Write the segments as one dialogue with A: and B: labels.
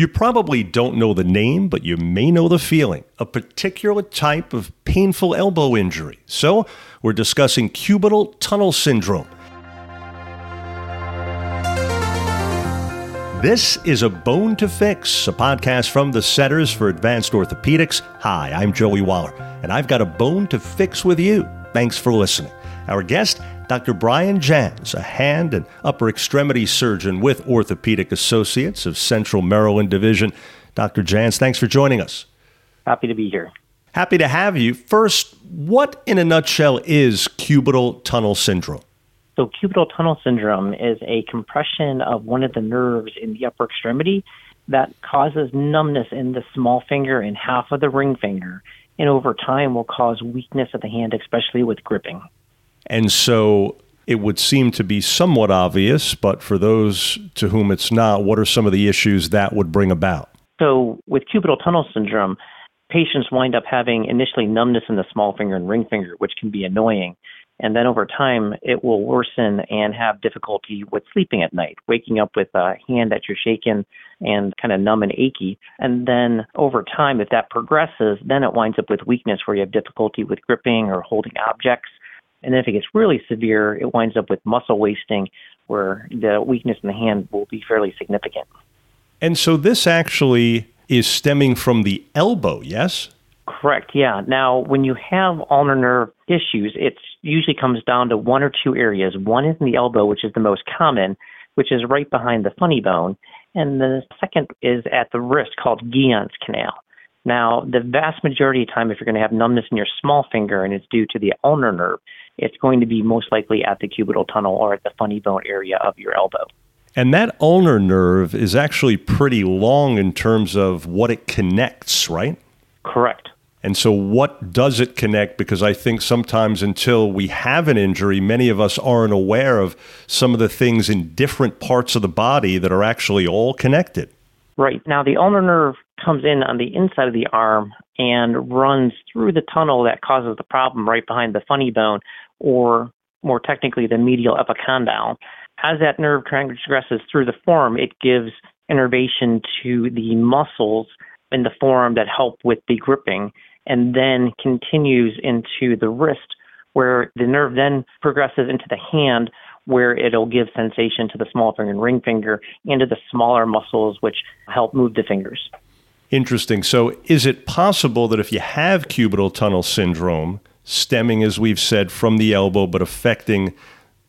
A: You probably don't know the name, but you may know the feeling a particular type of painful elbow injury. So, we're discussing cubital tunnel syndrome. This is A Bone to Fix, a podcast from the Centers for Advanced Orthopedics. Hi, I'm Joey Waller, and I've got a bone to fix with you. Thanks for listening. Our guest, Dr. Brian Janz, a hand and upper extremity surgeon with Orthopedic Associates of Central Maryland Division. Dr. Janz, thanks for joining us.
B: Happy to be here.
A: Happy to have you. First, what in a nutshell is cubital tunnel syndrome?
B: So, cubital tunnel syndrome is a compression of one of the nerves in the upper extremity that causes numbness in the small finger and half of the ring finger, and over time will cause weakness of the hand, especially with gripping.
A: And so it would seem to be somewhat obvious, but for those to whom it's not, what are some of the issues that would bring about?
B: So, with cubital tunnel syndrome, patients wind up having initially numbness in the small finger and ring finger, which can be annoying. And then over time, it will worsen and have difficulty with sleeping at night, waking up with a hand that you're shaking and kind of numb and achy. And then over time, if that progresses, then it winds up with weakness where you have difficulty with gripping or holding objects. And then if it gets really severe, it winds up with muscle wasting where the weakness in the hand will be fairly significant.
A: And so this actually is stemming from the elbow, yes?
B: Correct, yeah. Now, when you have ulnar nerve issues, it usually comes down to one or two areas. One is in the elbow, which is the most common, which is right behind the funny bone. And the second is at the wrist called Guyon's canal. Now, the vast majority of time, if you're going to have numbness in your small finger and it's due to the ulnar nerve, it's going to be most likely at the cubital tunnel or at the funny bone area of your elbow.
A: And that ulnar nerve is actually pretty long in terms of what it connects, right?
B: Correct.
A: And so, what does it connect? Because I think sometimes until we have an injury, many of us aren't aware of some of the things in different parts of the body that are actually all connected.
B: Right. Now, the ulnar nerve comes in on the inside of the arm and runs through the tunnel that causes the problem right behind the funny bone, or more technically, the medial epicondyle. As that nerve transgresses through the forearm, it gives innervation to the muscles in the forearm that help with the gripping, and then continues into the wrist, where the nerve then progresses into the hand, where it'll give sensation to the small finger and ring finger and to the smaller muscles which help move the fingers.
A: Interesting. So, is it possible that if you have cubital tunnel syndrome, stemming, as we've said, from the elbow, but affecting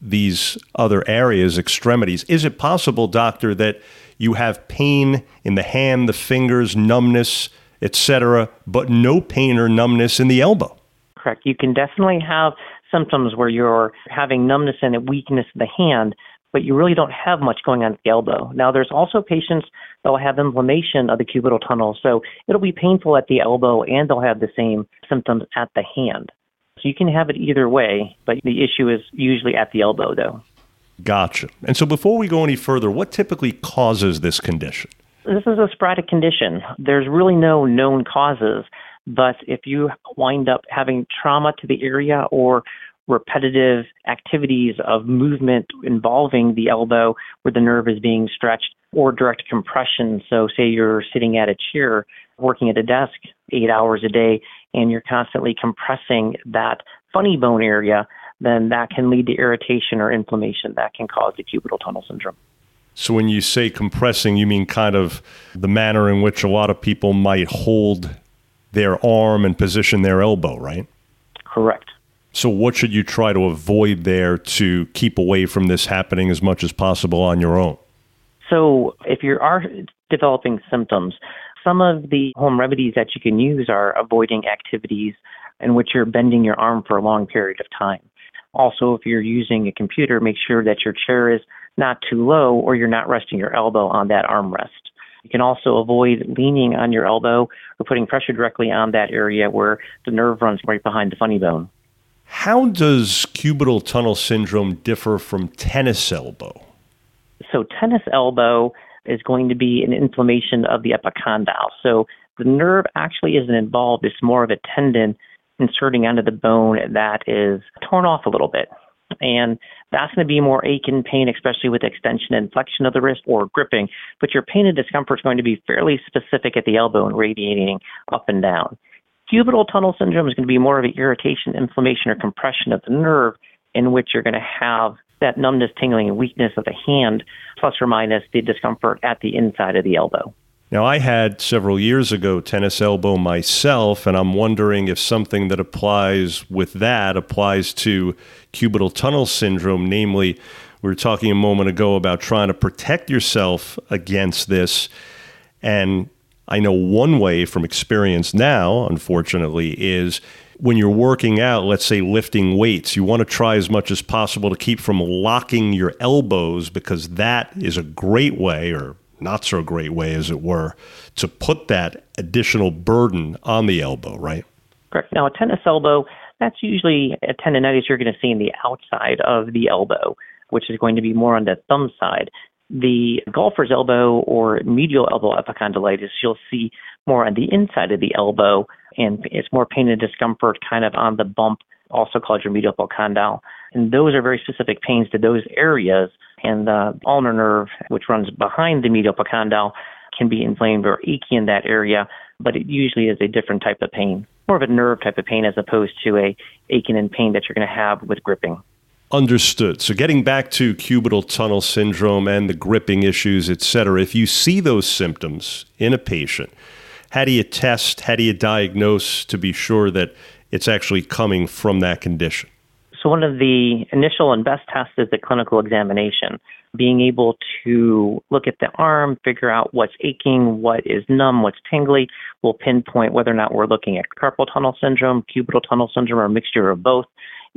A: these other areas, extremities, is it possible, doctor, that you have pain in the hand, the fingers, numbness, etc., but no pain or numbness in the elbow?
B: Correct. You can definitely have symptoms where you're having numbness and a weakness in the hand, but you really don't have much going on at the elbow. Now, there's also patients that will have inflammation of the cubital tunnel, so it'll be painful at the elbow and they'll have the same symptoms at the hand. So you can have it either way, but the issue is usually at the elbow, though.
A: Gotcha. And so before we go any further, what typically causes this condition?
B: This is a sporadic condition. There's really no known causes, but if you wind up having trauma to the area or repetitive activities of movement involving the elbow where the nerve is being stretched or direct compression. So, say you're sitting at a chair working at a desk eight hours a day and you're constantly compressing that funny bone area, then that can lead to irritation or inflammation that can cause the cubital tunnel syndrome.
A: So, when you say compressing, you mean kind of the manner in which a lot of people might hold their arm and position their elbow, right?
B: Correct.
A: So, what should you try to avoid there to keep away from this happening as much as possible on your own?
B: So, if you are developing symptoms, some of the home remedies that you can use are avoiding activities in which you're bending your arm for a long period of time. Also, if you're using a computer, make sure that your chair is not too low or you're not resting your elbow on that armrest. You can also avoid leaning on your elbow or putting pressure directly on that area where the nerve runs right behind the funny bone.
A: How does cubital tunnel syndrome differ from tennis elbow?
B: So, tennis elbow is going to be an inflammation of the epicondyle. So, the nerve actually isn't involved, it's more of a tendon inserting onto the bone that is torn off a little bit. And that's going to be more ache and pain, especially with extension and flexion of the wrist or gripping. But your pain and discomfort is going to be fairly specific at the elbow and radiating up and down. Cubital tunnel syndrome is going to be more of an irritation, inflammation, or compression of the nerve in which you're going to have that numbness, tingling, and weakness of the hand, plus or minus the discomfort at the inside of the elbow.
A: Now, I had several years ago tennis elbow myself, and I'm wondering if something that applies with that applies to cubital tunnel syndrome. Namely, we were talking a moment ago about trying to protect yourself against this. And I know one way from experience now, unfortunately, is when you're working out, let's say lifting weights, you want to try as much as possible to keep from locking your elbows because that is a great way, or not so great way, as it were, to put that additional burden on the elbow, right?
B: Correct. Now, a tennis elbow, that's usually a tendonitis you're going to see in the outside of the elbow, which is going to be more on the thumb side. The golfer's elbow or medial elbow epicondylitis, you'll see more on the inside of the elbow, and it's more pain and discomfort kind of on the bump, also called your medial epicondyle. And those are very specific pains to those areas and the ulnar nerve, which runs behind the medial epicondyle, can be inflamed or achy in that area, but it usually is a different type of pain, more of a nerve type of pain as opposed to a aching and pain that you're going to have with gripping.
A: Understood. So getting back to cubital tunnel syndrome and the gripping issues, et cetera, if you see those symptoms in a patient, how do you test, how do you diagnose to be sure that it's actually coming from that condition?
B: So, one of the initial and best tests is the clinical examination. Being able to look at the arm, figure out what's aching, what is numb, what's tingly, will pinpoint whether or not we're looking at carpal tunnel syndrome, cubital tunnel syndrome, or a mixture of both,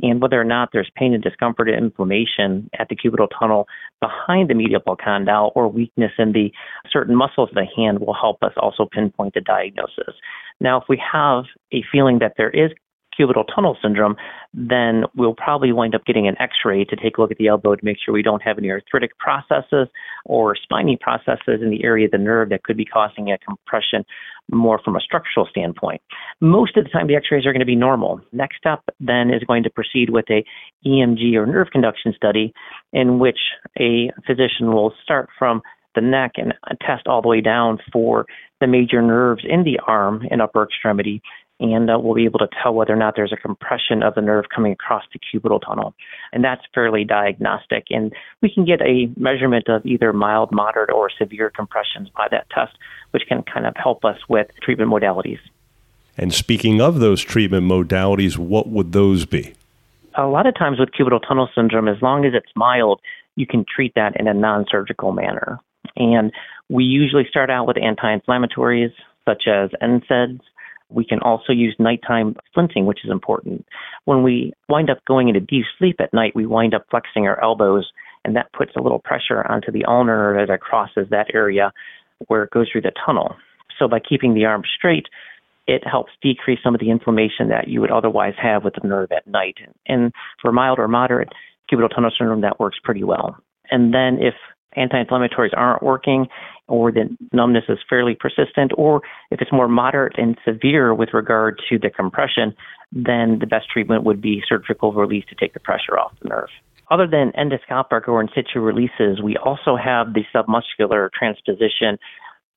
B: and whether or not there's pain and discomfort and inflammation at the cubital tunnel behind the medial condyle or weakness in the certain muscles of the hand will help us also pinpoint the diagnosis. Now, if we have a feeling that there is cubital tunnel syndrome, then we'll probably wind up getting an x ray to take a look at the elbow to make sure we don't have any arthritic processes or spiny processes in the area of the nerve that could be causing a compression more from a structural standpoint. Most of the time, the x rays are going to be normal. Next step then is going to proceed with a EMG or nerve conduction study in which a physician will start from the neck and test all the way down for the major nerves in the arm and upper extremity and uh, we'll be able to tell whether or not there's a compression of the nerve coming across the cubital tunnel. And that's fairly diagnostic. And we can get a measurement of either mild, moderate, or severe compressions by that test, which can kind of help us with treatment modalities.
A: And speaking of those treatment modalities, what would those be?
B: A lot of times with cubital tunnel syndrome, as long as it's mild, you can treat that in a non surgical manner. And we usually start out with anti inflammatories such as NSAIDs we can also use nighttime splinting, which is important. When we wind up going into deep sleep at night, we wind up flexing our elbows, and that puts a little pressure onto the ulnar nerve as it crosses that area where it goes through the tunnel. So by keeping the arm straight, it helps decrease some of the inflammation that you would otherwise have with the nerve at night. And for mild or moderate cubital tunnel syndrome, that works pretty well. And then if anti-inflammatories aren't working or the numbness is fairly persistent, or if it's more moderate and severe with regard to the compression, then the best treatment would be surgical release to take the pressure off the nerve. Other than endoscopic or in situ releases, we also have the submuscular transposition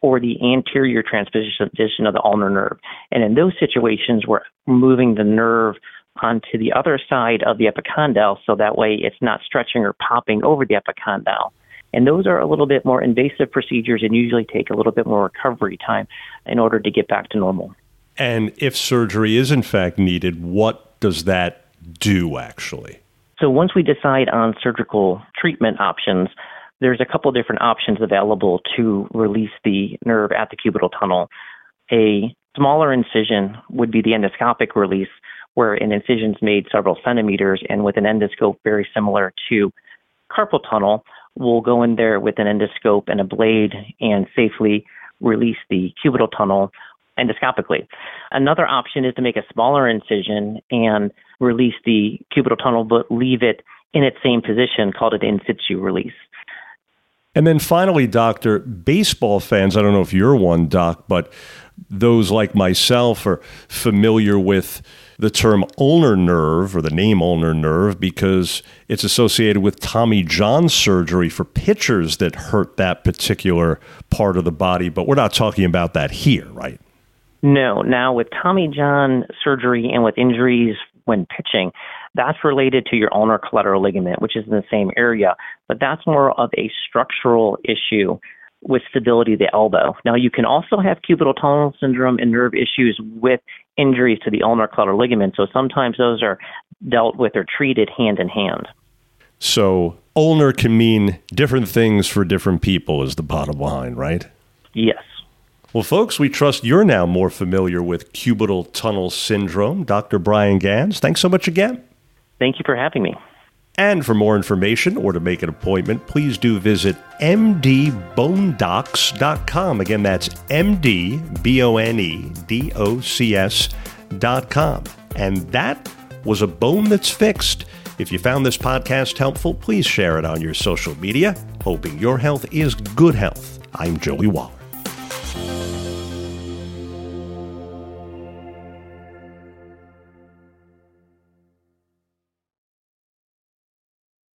B: or the anterior transposition of the ulnar nerve. And in those situations, we're moving the nerve onto the other side of the epicondyle so that way it's not stretching or popping over the epicondyle. And those are a little bit more invasive procedures and usually take a little bit more recovery time in order to get back to normal.
A: And if surgery is in fact needed, what does that do actually?
B: So once we decide on surgical treatment options, there's a couple different options available to release the nerve at the cubital tunnel. A smaller incision would be the endoscopic release, where an incision is made several centimeters and with an endoscope very similar to carpal tunnel, we'll go in there with an endoscope and a blade and safely release the cubital tunnel endoscopically. Another option is to make a smaller incision and release the cubital tunnel, but leave it in its same position, called an in situ release.
A: And then finally, Doctor, baseball fans, I don't know if you're one, Doc, but those like myself are familiar with the term ulnar nerve or the name ulnar nerve because it's associated with Tommy John surgery for pitchers that hurt that particular part of the body. But we're not talking about that here, right?
B: No. Now, with Tommy John surgery and with injuries when pitching, that's related to your ulnar collateral ligament, which is in the same area, but that's more of a structural issue with stability of the elbow. Now, you can also have cubital tunnel syndrome and nerve issues with injuries to the ulnar collateral ligament. So sometimes those are dealt with or treated hand in hand.
A: So ulnar can mean different things for different people, is the bottom line, right?
B: Yes.
A: Well, folks, we trust you're now more familiar with cubital tunnel syndrome. Dr. Brian Janz, thanks so much again.
B: Thank you for having me.
A: And for more information or to make an appointment, please do visit mdbonedocs.com. Again, that's mdbonedocs.com. And that was a bone that's fixed. If you found this podcast helpful, please share it on your social media. Hoping your health is good health. I'm Joey Waller.